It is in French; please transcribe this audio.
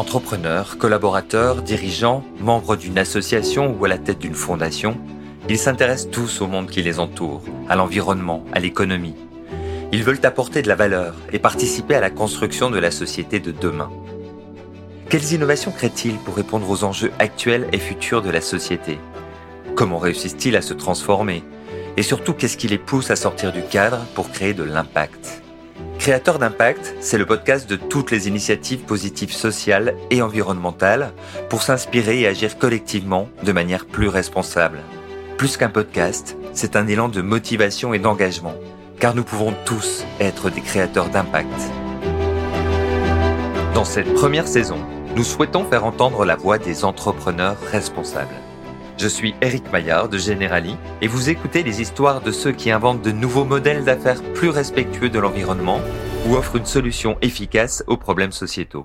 Entrepreneurs, collaborateurs, dirigeants, membres d'une association ou à la tête d'une fondation, ils s'intéressent tous au monde qui les entoure, à l'environnement, à l'économie. Ils veulent apporter de la valeur et participer à la construction de la société de demain. Quelles innovations créent-ils pour répondre aux enjeux actuels et futurs de la société? Comment réussissent-ils à se transformer? Et surtout, qu'est-ce qui les pousse à sortir du cadre pour créer de l'impact? Créateur d'impact, c'est le podcast de toutes les initiatives positives sociales et environnementales pour s'inspirer et agir collectivement de manière plus responsable. Plus qu'un podcast, c'est un élan de motivation et d'engagement, car nous pouvons tous être des créateurs d'impact. Dans cette première saison, nous souhaitons faire entendre la voix des entrepreneurs responsables. Je suis Eric Maillard de Generali et vous écoutez les histoires de ceux qui inventent de nouveaux modèles d'affaires plus respectueux de l'environnement ou offrent une solution efficace aux problèmes sociétaux.